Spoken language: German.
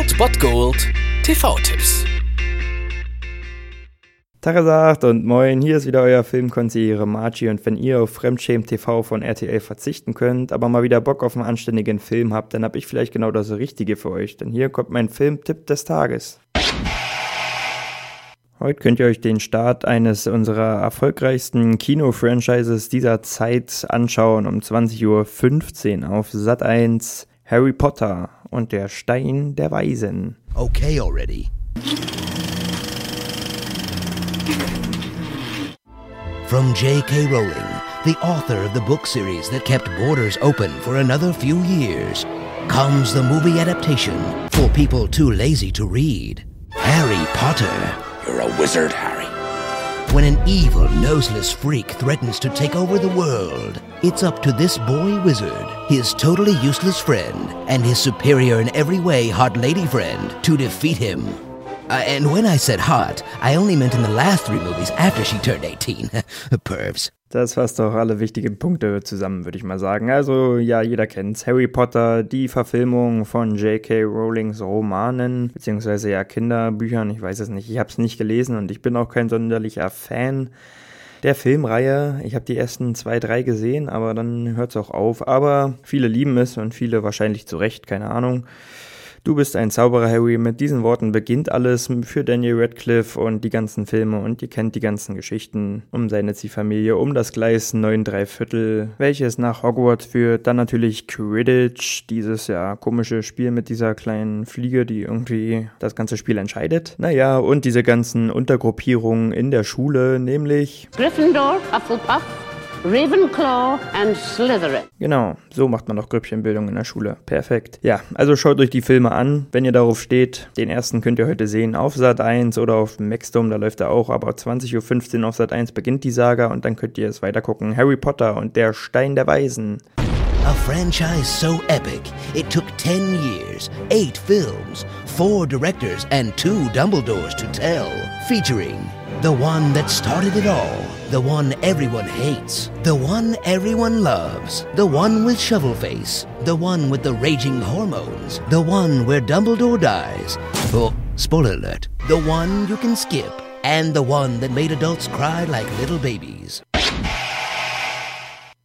Old Bot Gold TV-Tipps. Tagesagt und moin, hier ist wieder euer Filmkonsigliere Margie und wenn ihr auf Fremdschämen TV von RTL verzichten könnt, aber mal wieder Bock auf einen anständigen Film habt, dann hab ich vielleicht genau das Richtige für euch, denn hier kommt mein Filmtipp des Tages. Heute könnt ihr euch den Start eines unserer erfolgreichsten Kino-Franchises dieser Zeit anschauen um 20.15 Uhr auf Sat 1 Harry Potter und der Stein der Weisen. Okay already. From J.K. Rowling, the author of the book series that kept borders open for another few years, comes the movie adaptation for people too lazy to read Harry Potter. You're a wizard, Harry. When an evil, noseless freak threatens to take over the world, it's up to this boy wizard, his totally useless friend, and his superior in every way hot lady friend to defeat him. Uh, and when I said hot, I only meant in the last three movies after she turned 18. Pervs. Das fasst doch alle wichtigen Punkte zusammen, würde ich mal sagen. Also, ja, jeder kennt's. Harry Potter, die Verfilmung von J.K. Rowlings Romanen, beziehungsweise ja Kinderbüchern, ich weiß es nicht. Ich habe es nicht gelesen und ich bin auch kein sonderlicher Fan der Filmreihe. Ich habe die ersten zwei, drei gesehen, aber dann hört es auch auf. Aber viele lieben es und viele wahrscheinlich zu Recht, keine Ahnung. Du bist ein Zauberer, Harry. Mit diesen Worten beginnt alles für Daniel Radcliffe und die ganzen Filme und ihr kennt die ganzen Geschichten um seine Ziehfamilie, um das Gleis 9 3 Viertel, welches nach Hogwarts führt. Dann natürlich Quidditch, dieses ja komische Spiel mit dieser kleinen Fliege, die irgendwie das ganze Spiel entscheidet. Naja, und diese ganzen Untergruppierungen in der Schule, nämlich Gryffindor, Hufflepuff, Ravenclaw and Slytherin. Genau, so macht man doch Grüppchenbildung in der Schule. Perfekt. Ja, also schaut euch die Filme an, wenn ihr darauf steht. Den ersten könnt ihr heute sehen auf Sat 1 oder auf Maxdome, da läuft er auch. Aber 20.15 Uhr auf Sat 1 beginnt die Saga und dann könnt ihr es weiter gucken. Harry Potter und der Stein der Weisen. A franchise so epic, it took 10 years, 8 films, 4 directors, and 2 Dumbledores to tell. Featuring the one that started it all, the one everyone hates, the one everyone loves, the one with shovel face, the one with the raging hormones, the one where Dumbledore dies. Oh, spoiler alert. The one you can skip, and the one that made adults cry like little babies.